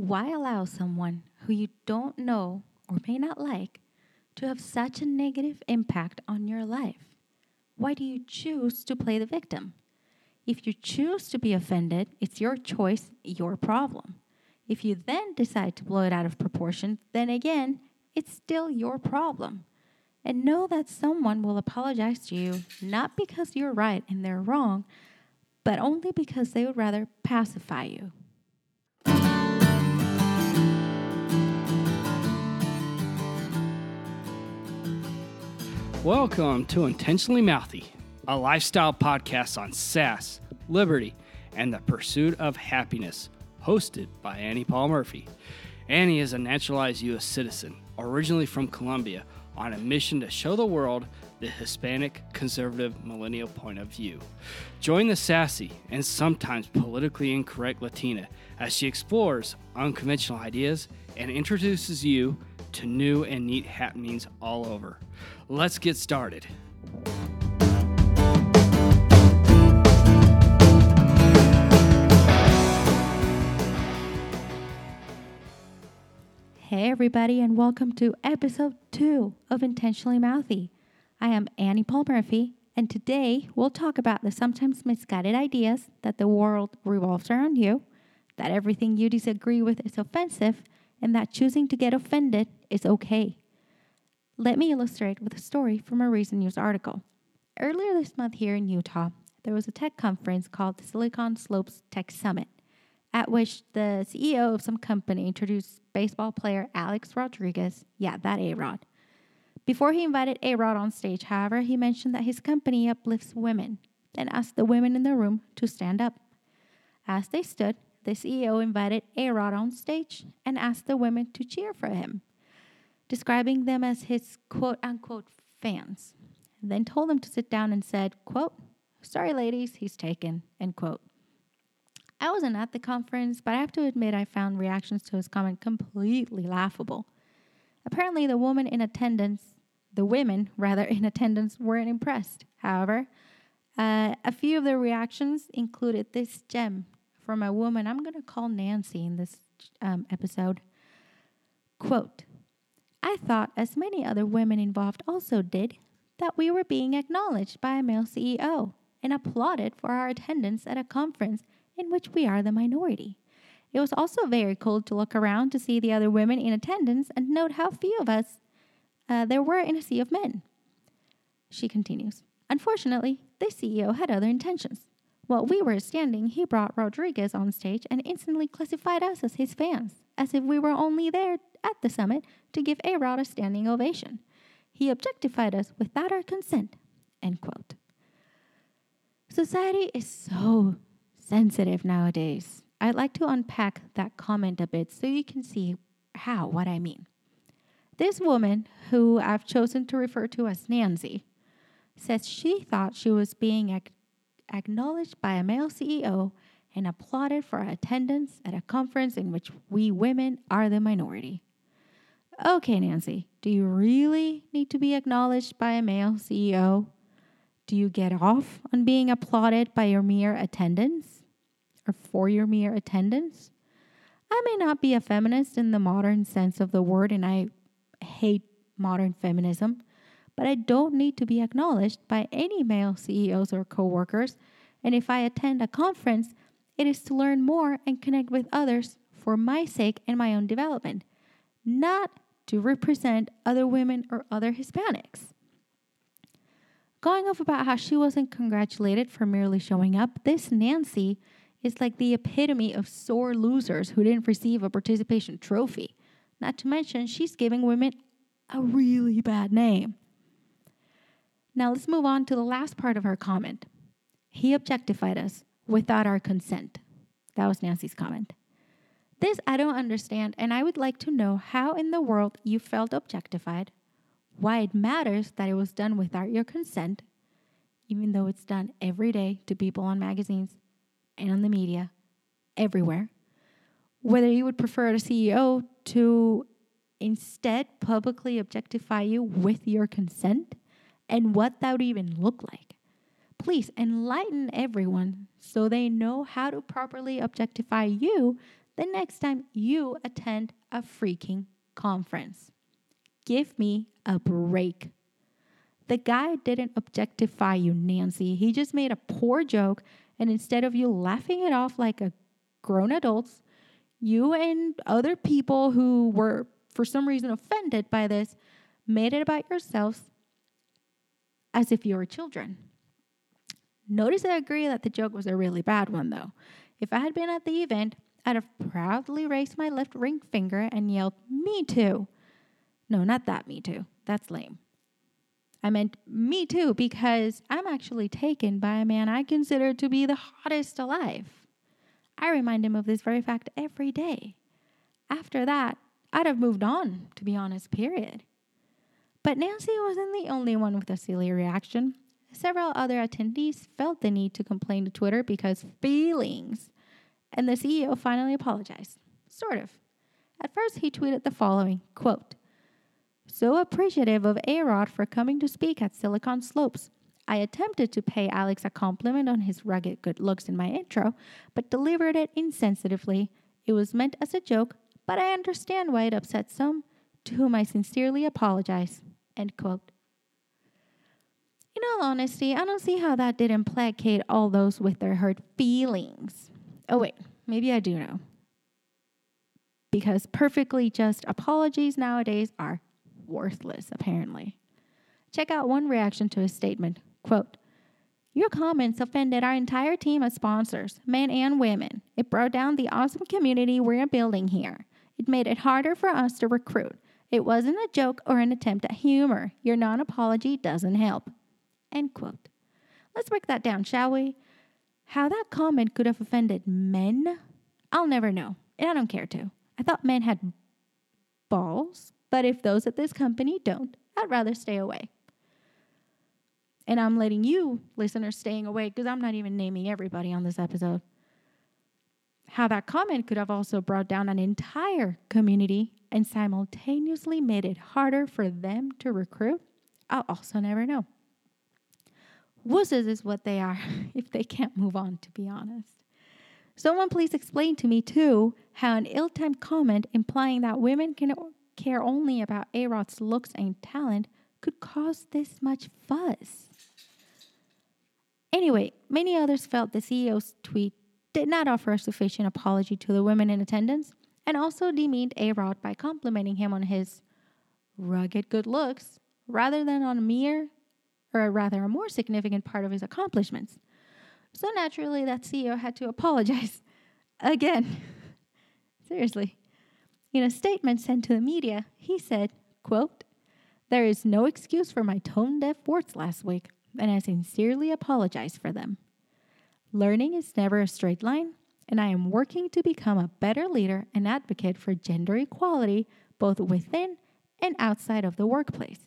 Why allow someone who you don't know or may not like to have such a negative impact on your life? Why do you choose to play the victim? If you choose to be offended, it's your choice, your problem. If you then decide to blow it out of proportion, then again, it's still your problem. And know that someone will apologize to you not because you're right and they're wrong, but only because they would rather pacify you. Welcome to Intentionally Mouthy, a lifestyle podcast on sass, liberty, and the pursuit of happiness, hosted by Annie Paul Murphy. Annie is a naturalized U.S. citizen, originally from Colombia, on a mission to show the world the Hispanic conservative millennial point of view. Join the sassy and sometimes politically incorrect Latina as she explores unconventional ideas and introduces you to new and neat happenings all over. Let's get started. Hey, everybody, and welcome to episode two of Intentionally Mouthy. I am Annie Paul Murphy, and today we'll talk about the sometimes misguided ideas that the world revolves around you, that everything you disagree with is offensive, and that choosing to get offended is okay. Let me illustrate with a story from a recent news article. Earlier this month here in Utah, there was a tech conference called the Silicon Slopes Tech Summit, at which the CEO of some company introduced baseball player Alex Rodriguez, yeah, that A Rod. Before he invited A Rod on stage, however, he mentioned that his company uplifts women and asked the women in the room to stand up. As they stood, the CEO invited A Rod on stage and asked the women to cheer for him, describing them as his quote unquote fans, then told them to sit down and said, quote, Sorry, ladies, he's taken, end quote. I wasn't at the conference, but I have to admit I found reactions to his comment completely laughable. Apparently, the woman in attendance, the women rather in attendance, weren't impressed. However, uh, a few of the reactions included this gem from a woman I'm going to call Nancy in this um, episode. Quote, I thought, as many other women involved also did, that we were being acknowledged by a male CEO and applauded for our attendance at a conference in which we are the minority. It was also very cool to look around to see the other women in attendance and note how few of us uh, there were in a sea of men. She continues Unfortunately, the CEO had other intentions. While we were standing, he brought Rodriguez on stage and instantly classified us as his fans, as if we were only there at the summit to give A Rod a standing ovation. He objectified us without our consent. End quote. Society is so sensitive nowadays. I'd like to unpack that comment a bit so you can see how, what I mean. This woman, who I've chosen to refer to as Nancy, says she thought she was being acknowledged by a male CEO and applauded for her attendance at a conference in which we women are the minority. Okay, Nancy, do you really need to be acknowledged by a male CEO? Do you get off on being applauded by your mere attendance or for your mere attendance? I may not be a feminist in the modern sense of the word, and I hate modern feminism, but I don't need to be acknowledged by any male CEOs or coworkers. And if I attend a conference, it is to learn more and connect with others for my sake and my own development, not to represent other women or other Hispanics. Going off about how she wasn't congratulated for merely showing up, this Nancy is like the epitome of sore losers who didn't receive a participation trophy. Not to mention, she's giving women a really bad name. Now let's move on to the last part of her comment. He objectified us without our consent. That was Nancy's comment. This I don't understand, and I would like to know how in the world you felt objectified, why it matters that it was done without your consent, even though it's done every day to people on magazines and on the media, everywhere. Whether you would prefer a CEO to instead publicly objectify you with your consent and what that would even look like. Please enlighten everyone so they know how to properly objectify you the next time you attend a freaking conference. Give me a break. The guy didn't objectify you, Nancy. He just made a poor joke, and instead of you laughing it off like a grown adults, you and other people who were for some reason offended by this made it about yourselves as if you were children. Notice I agree that the joke was a really bad one, though. If I had been at the event, I'd have proudly raised my left ring finger and yelled, Me too. No, not that me too. That's lame. I meant me too because I'm actually taken by a man I consider to be the hottest alive. I remind him of this very fact every day. After that, I'd have moved on, to be honest, period. But Nancy wasn't the only one with a silly reaction. Several other attendees felt the need to complain to Twitter because feelings, and the CEO finally apologized. Sort of. At first, he tweeted the following quote, So appreciative of A Rod for coming to speak at Silicon Slopes. I attempted to pay Alex a compliment on his rugged good looks in my intro, but delivered it insensitively. It was meant as a joke, but I understand why it upset some, to whom I sincerely apologize. End quote. In all honesty, I don't see how that didn't placate all those with their hurt feelings. Oh, wait, maybe I do know. Because perfectly just apologies nowadays are worthless, apparently. Check out one reaction to his statement quote, Your comments offended our entire team of sponsors, men and women. It brought down the awesome community we're building here. It made it harder for us to recruit. It wasn't a joke or an attempt at humor. Your non apology doesn't help. End quote. Let's break that down, shall we? How that comment could have offended men, I'll never know, and I don't care to. I thought men had balls, but if those at this company don't, I'd rather stay away. And I'm letting you, listeners, staying away because I'm not even naming everybody on this episode. How that comment could have also brought down an entire community and simultaneously made it harder for them to recruit, I'll also never know. Wusses is what they are if they can't move on, to be honest. Someone please explain to me, too, how an ill timed comment implying that women can care only about A Rod's looks and talent could cause this much fuss. Anyway, many others felt the CEO's tweet did not offer a sufficient apology to the women in attendance and also demeaned A Rod by complimenting him on his rugged good looks rather than on a mere, or rather a more significant part of his accomplishments. So naturally, that CEO had to apologize again. Seriously. In a statement sent to the media, he said, quote, There is no excuse for my tone deaf words last week, and I sincerely apologize for them. Learning is never a straight line, and I am working to become a better leader and advocate for gender equality both within and outside of the workplace.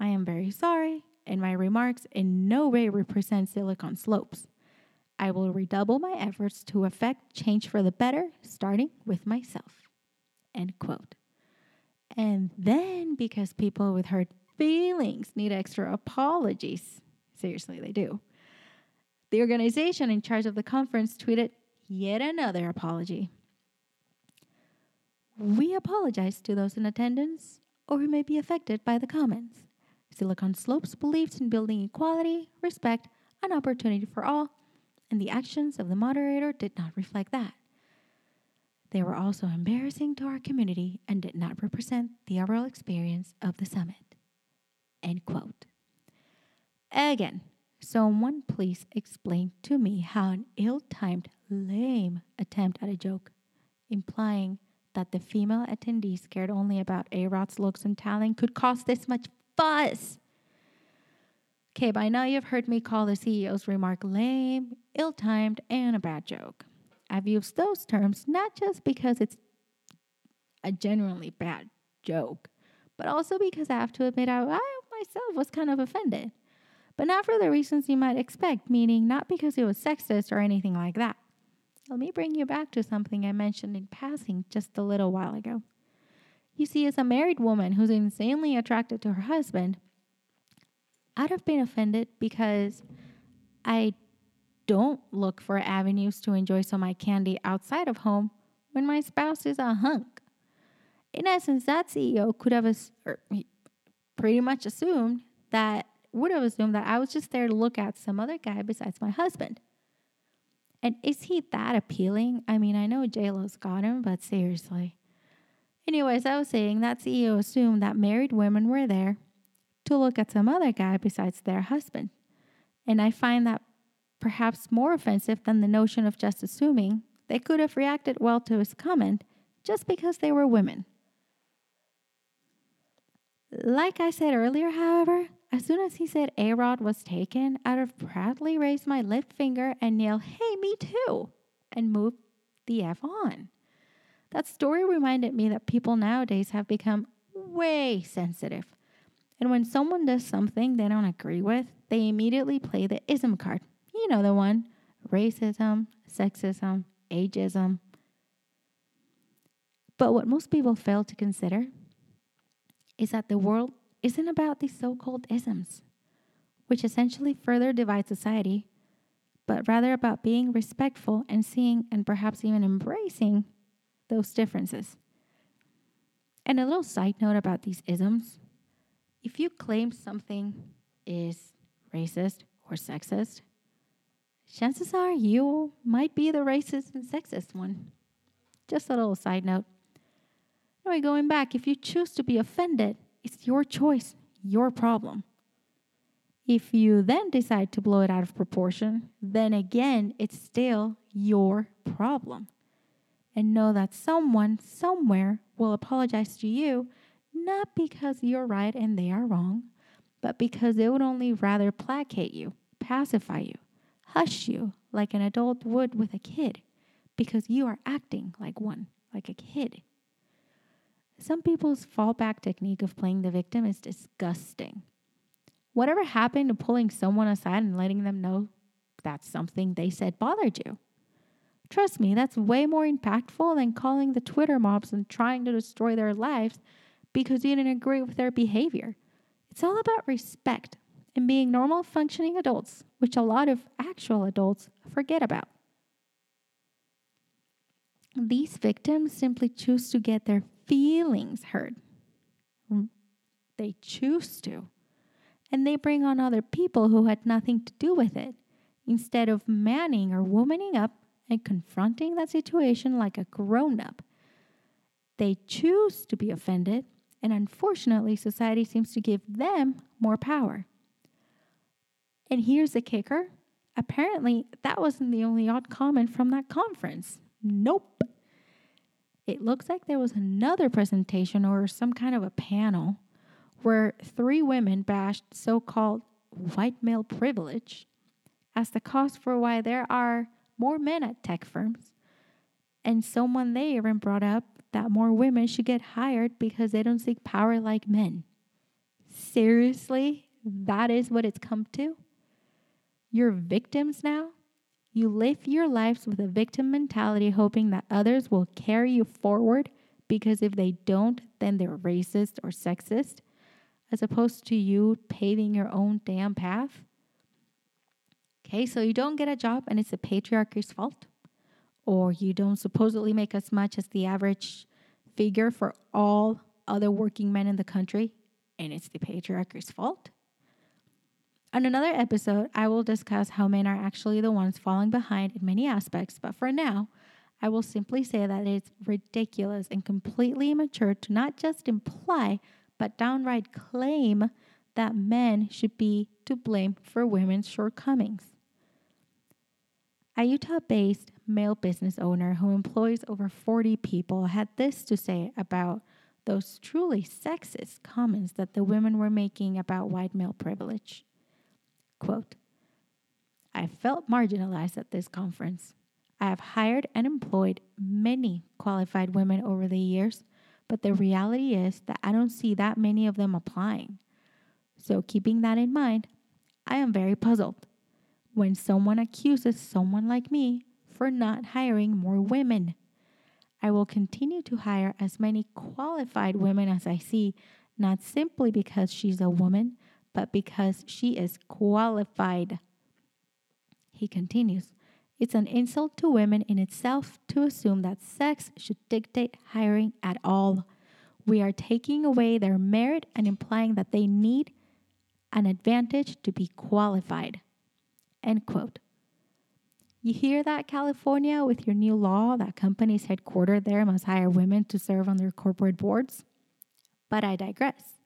I am very sorry, and my remarks in no way represent Silicon Slopes. I will redouble my efforts to effect change for the better, starting with myself. End quote. And then, because people with hurt feelings need extra apologies, seriously, they do. The organization in charge of the conference tweeted yet another apology. We apologize to those in attendance or who may be affected by the comments. Silicon Slopes believes in building equality, respect, and opportunity for all, and the actions of the moderator did not reflect that. They were also embarrassing to our community and did not represent the overall experience of the summit. End quote. Again, someone please explain to me how an ill timed, lame attempt at a joke, implying that the female attendees cared only about A Rod's looks and talent, could cause this much fuss. Okay, by now you've heard me call the CEO's remark lame, ill timed, and a bad joke. I've used those terms not just because it's a genuinely bad joke, but also because I have to admit I, I myself was kind of offended. But not for the reasons you might expect, meaning not because it was sexist or anything like that. Let me bring you back to something I mentioned in passing just a little while ago. You see, as a married woman who's insanely attracted to her husband, I'd have been offended because I don't look for avenues to enjoy some of my candy outside of home when my spouse is a hunk? In essence, that CEO could have, or er, pretty much assumed that, would have assumed that I was just there to look at some other guy besides my husband. And is he that appealing? I mean, I know JLo's got him, but seriously. Anyways, I was saying that CEO assumed that married women were there to look at some other guy besides their husband. And I find that perhaps more offensive than the notion of just assuming they could have reacted well to his comment just because they were women. Like I said earlier, however, as soon as he said A Rod was taken, I'd have proudly raised my left finger and yelled, Hey, me too, and moved the F on. That story reminded me that people nowadays have become way sensitive. And when someone does something they don't agree with, they immediately play the ism card. You know the one racism, sexism, ageism. But what most people fail to consider is that the world isn't about these so called isms, which essentially further divide society, but rather about being respectful and seeing and perhaps even embracing those differences. And a little side note about these isms if you claim something is racist or sexist, chances are you might be the racist and sexist one. Just a little side note. Anyway, going back, if you choose to be offended, it's your choice, your problem. If you then decide to blow it out of proportion, then again, it's still your problem. And know that someone somewhere will apologize to you, not because you're right and they are wrong, but because they would only rather placate you, pacify you, hush you like an adult would with a kid, because you are acting like one, like a kid. Some people's fallback technique of playing the victim is disgusting. Whatever happened to pulling someone aside and letting them know that something they said bothered you? Trust me, that's way more impactful than calling the Twitter mobs and trying to destroy their lives because you didn't agree with their behavior. It's all about respect and being normal functioning adults, which a lot of actual adults forget about. These victims simply choose to get their feelings hurt. They choose to. And they bring on other people who had nothing to do with it, instead of manning or womaning up and confronting that situation like a grown up. They choose to be offended, and unfortunately, society seems to give them more power. And here's the kicker apparently, that wasn't the only odd comment from that conference. Nope. It looks like there was another presentation or some kind of a panel where three women bashed so called white male privilege as the cause for why there are more men at tech firms. And someone they even brought up that more women should get hired because they don't seek power like men. Seriously? That is what it's come to? You're victims now? You live your lives with a victim mentality, hoping that others will carry you forward because if they don't, then they're racist or sexist, as opposed to you paving your own damn path. Okay, so you don't get a job and it's the patriarchy's fault, or you don't supposedly make as much as the average figure for all other working men in the country and it's the patriarchy's fault. On another episode, I will discuss how men are actually the ones falling behind in many aspects, but for now, I will simply say that it's ridiculous and completely immature to not just imply, but downright claim that men should be to blame for women's shortcomings. A Utah based male business owner who employs over 40 people had this to say about those truly sexist comments that the women were making about white male privilege. Quote, I felt marginalized at this conference. I have hired and employed many qualified women over the years, but the reality is that I don't see that many of them applying. So, keeping that in mind, I am very puzzled when someone accuses someone like me for not hiring more women. I will continue to hire as many qualified women as I see, not simply because she's a woman, but because she is qualified. He continues, It's an insult to women in itself to assume that sex should dictate hiring at all. We are taking away their merit and implying that they need an advantage to be qualified. End quote. You hear that, California, with your new law that companies headquartered there must hire women to serve on their corporate boards? But I digress.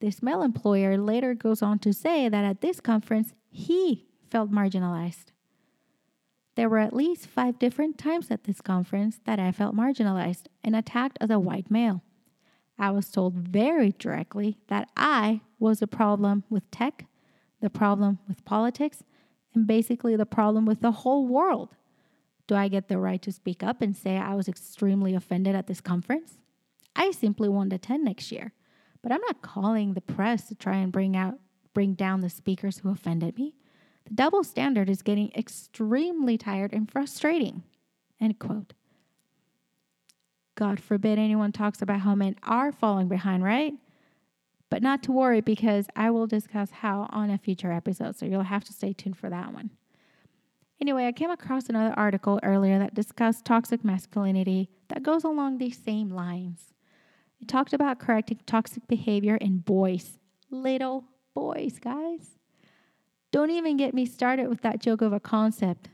This male employer later goes on to say that at this conference, he felt marginalized. There were at least five different times at this conference that I felt marginalized and attacked as a white male. I was told very directly that I was the problem with tech, the problem with politics, and basically the problem with the whole world. Do I get the right to speak up and say I was extremely offended at this conference? I simply won't attend next year. But I'm not calling the press to try and bring out bring down the speakers who offended me. The double standard is getting extremely tired and frustrating. End quote. God forbid anyone talks about how men are falling behind, right? But not to worry because I will discuss how on a future episode, so you'll have to stay tuned for that one. Anyway, I came across another article earlier that discussed toxic masculinity that goes along these same lines. It talked about correcting toxic behavior in boys, little boys, guys. Don't even get me started with that joke of a concept.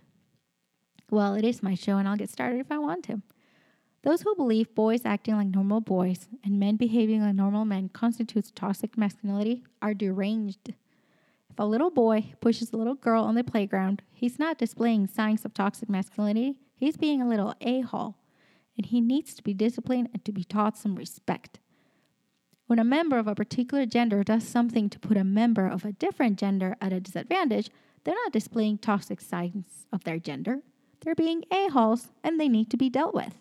Well, it is my show, and I'll get started if I want to. Those who believe boys acting like normal boys and men behaving like normal men constitutes toxic masculinity are deranged. If a little boy pushes a little girl on the playground, he's not displaying signs of toxic masculinity, he's being a little a hole and he needs to be disciplined and to be taught some respect. When a member of a particular gender does something to put a member of a different gender at a disadvantage, they're not displaying toxic signs of their gender. They're being a-holes and they need to be dealt with.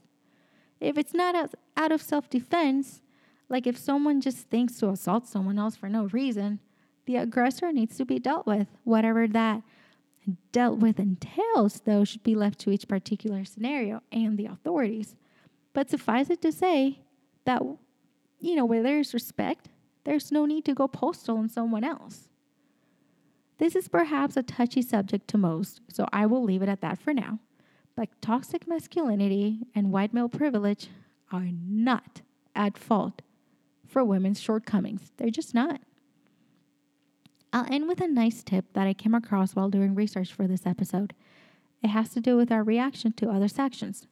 If it's not out of self defense, like if someone just thinks to assault someone else for no reason, the aggressor needs to be dealt with. Whatever that dealt with entails, though, should be left to each particular scenario and the authorities. But suffice it to say that, you know, where there's respect, there's no need to go postal on someone else. This is perhaps a touchy subject to most, so I will leave it at that for now. But toxic masculinity and white male privilege are not at fault for women's shortcomings. They're just not. I'll end with a nice tip that I came across while doing research for this episode. It has to do with our reaction to others' actions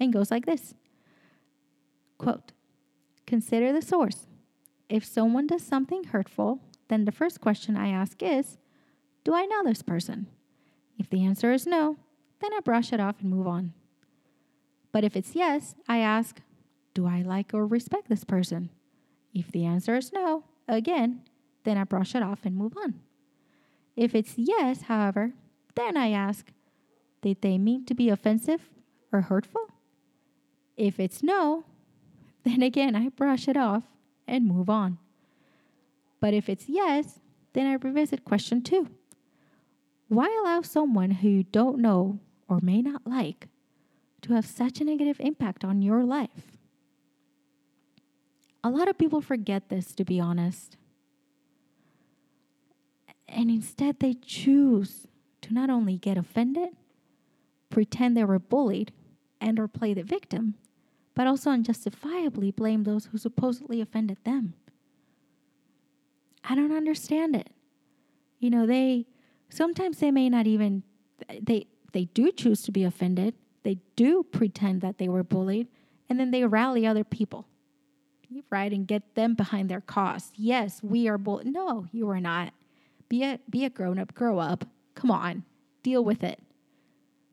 and goes like this Quote Consider the source. If someone does something hurtful, then the first question I ask is Do I know this person? If the answer is no, then I brush it off and move on. But if it's yes, I ask Do I like or respect this person? If the answer is no, again, then I brush it off and move on. If it's yes, however, then I ask Did they mean to be offensive or hurtful? If it's no, then again, I brush it off and move on. But if it's yes, then I revisit question two. Why allow someone who you don't know or may not like to have such a negative impact on your life? A lot of people forget this, to be honest. And instead, they choose to not only get offended, pretend they were bullied, and or play the victim, but also unjustifiably blame those who supposedly offended them. I don't understand it. You know, they sometimes they may not even they they do choose to be offended. They do pretend that they were bullied and then they rally other people. Right? And get them behind their cause. Yes, we are bullied. No, you are not. Be a be a grown up, grow up. Come on. Deal with it.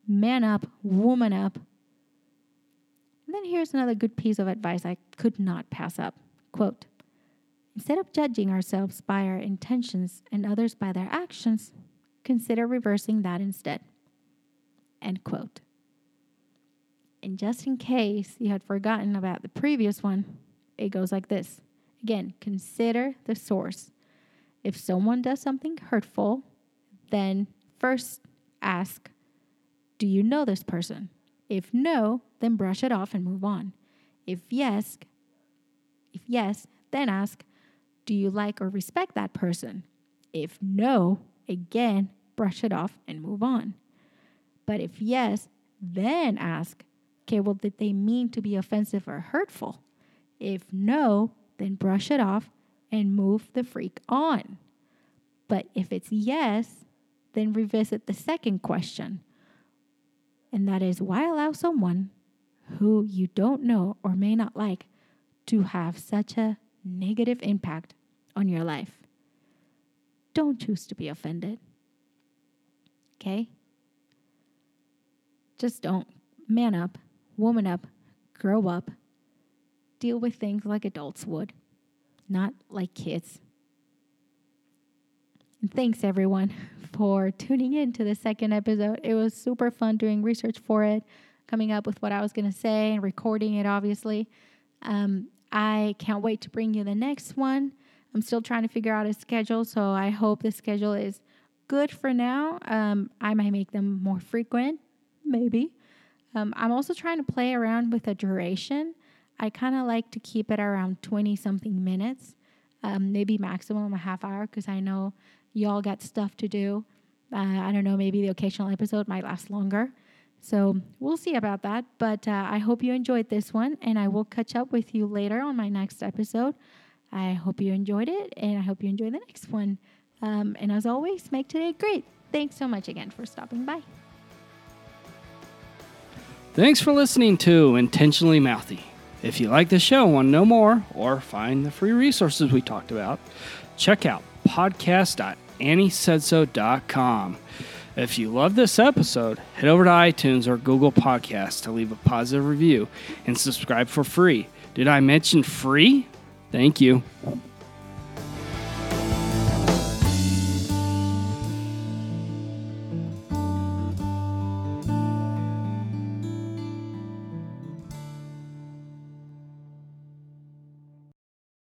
Man up, woman up, and then here's another good piece of advice I could not pass up. Quote Instead of judging ourselves by our intentions and others by their actions, consider reversing that instead. End quote. And just in case you had forgotten about the previous one, it goes like this. Again, consider the source. If someone does something hurtful, then first ask, Do you know this person? If no, then brush it off and move on. If yes, if yes, then ask, do you like or respect that person? If no, again, brush it off and move on. But if yes, then ask, okay, well, did they mean to be offensive or hurtful? If no, then brush it off and move the freak on. But if it's yes, then revisit the second question. And that is why allow someone who you don't know or may not like to have such a negative impact on your life? Don't choose to be offended. Okay? Just don't. Man up, woman up, grow up, deal with things like adults would, not like kids. Thanks everyone for tuning in to the second episode. It was super fun doing research for it, coming up with what I was going to say and recording it, obviously. Um, I can't wait to bring you the next one. I'm still trying to figure out a schedule, so I hope the schedule is good for now. Um, I might make them more frequent, maybe. Um, I'm also trying to play around with the duration. I kind of like to keep it around 20 something minutes, um, maybe maximum a half hour, because I know y'all got stuff to do. Uh, I don't know, maybe the occasional episode might last longer. So we'll see about that. But uh, I hope you enjoyed this one, and I will catch up with you later on my next episode. I hope you enjoyed it, and I hope you enjoy the next one. Um, and as always, make today great. Thanks so much again for stopping by. Thanks for listening to Intentionally Mouthy. If you like the show and want to know more or find the free resources we talked about, check out podcast.anniesaidso.com. If you love this episode, head over to iTunes or Google Podcasts to leave a positive review and subscribe for free. Did I mention free? Thank you.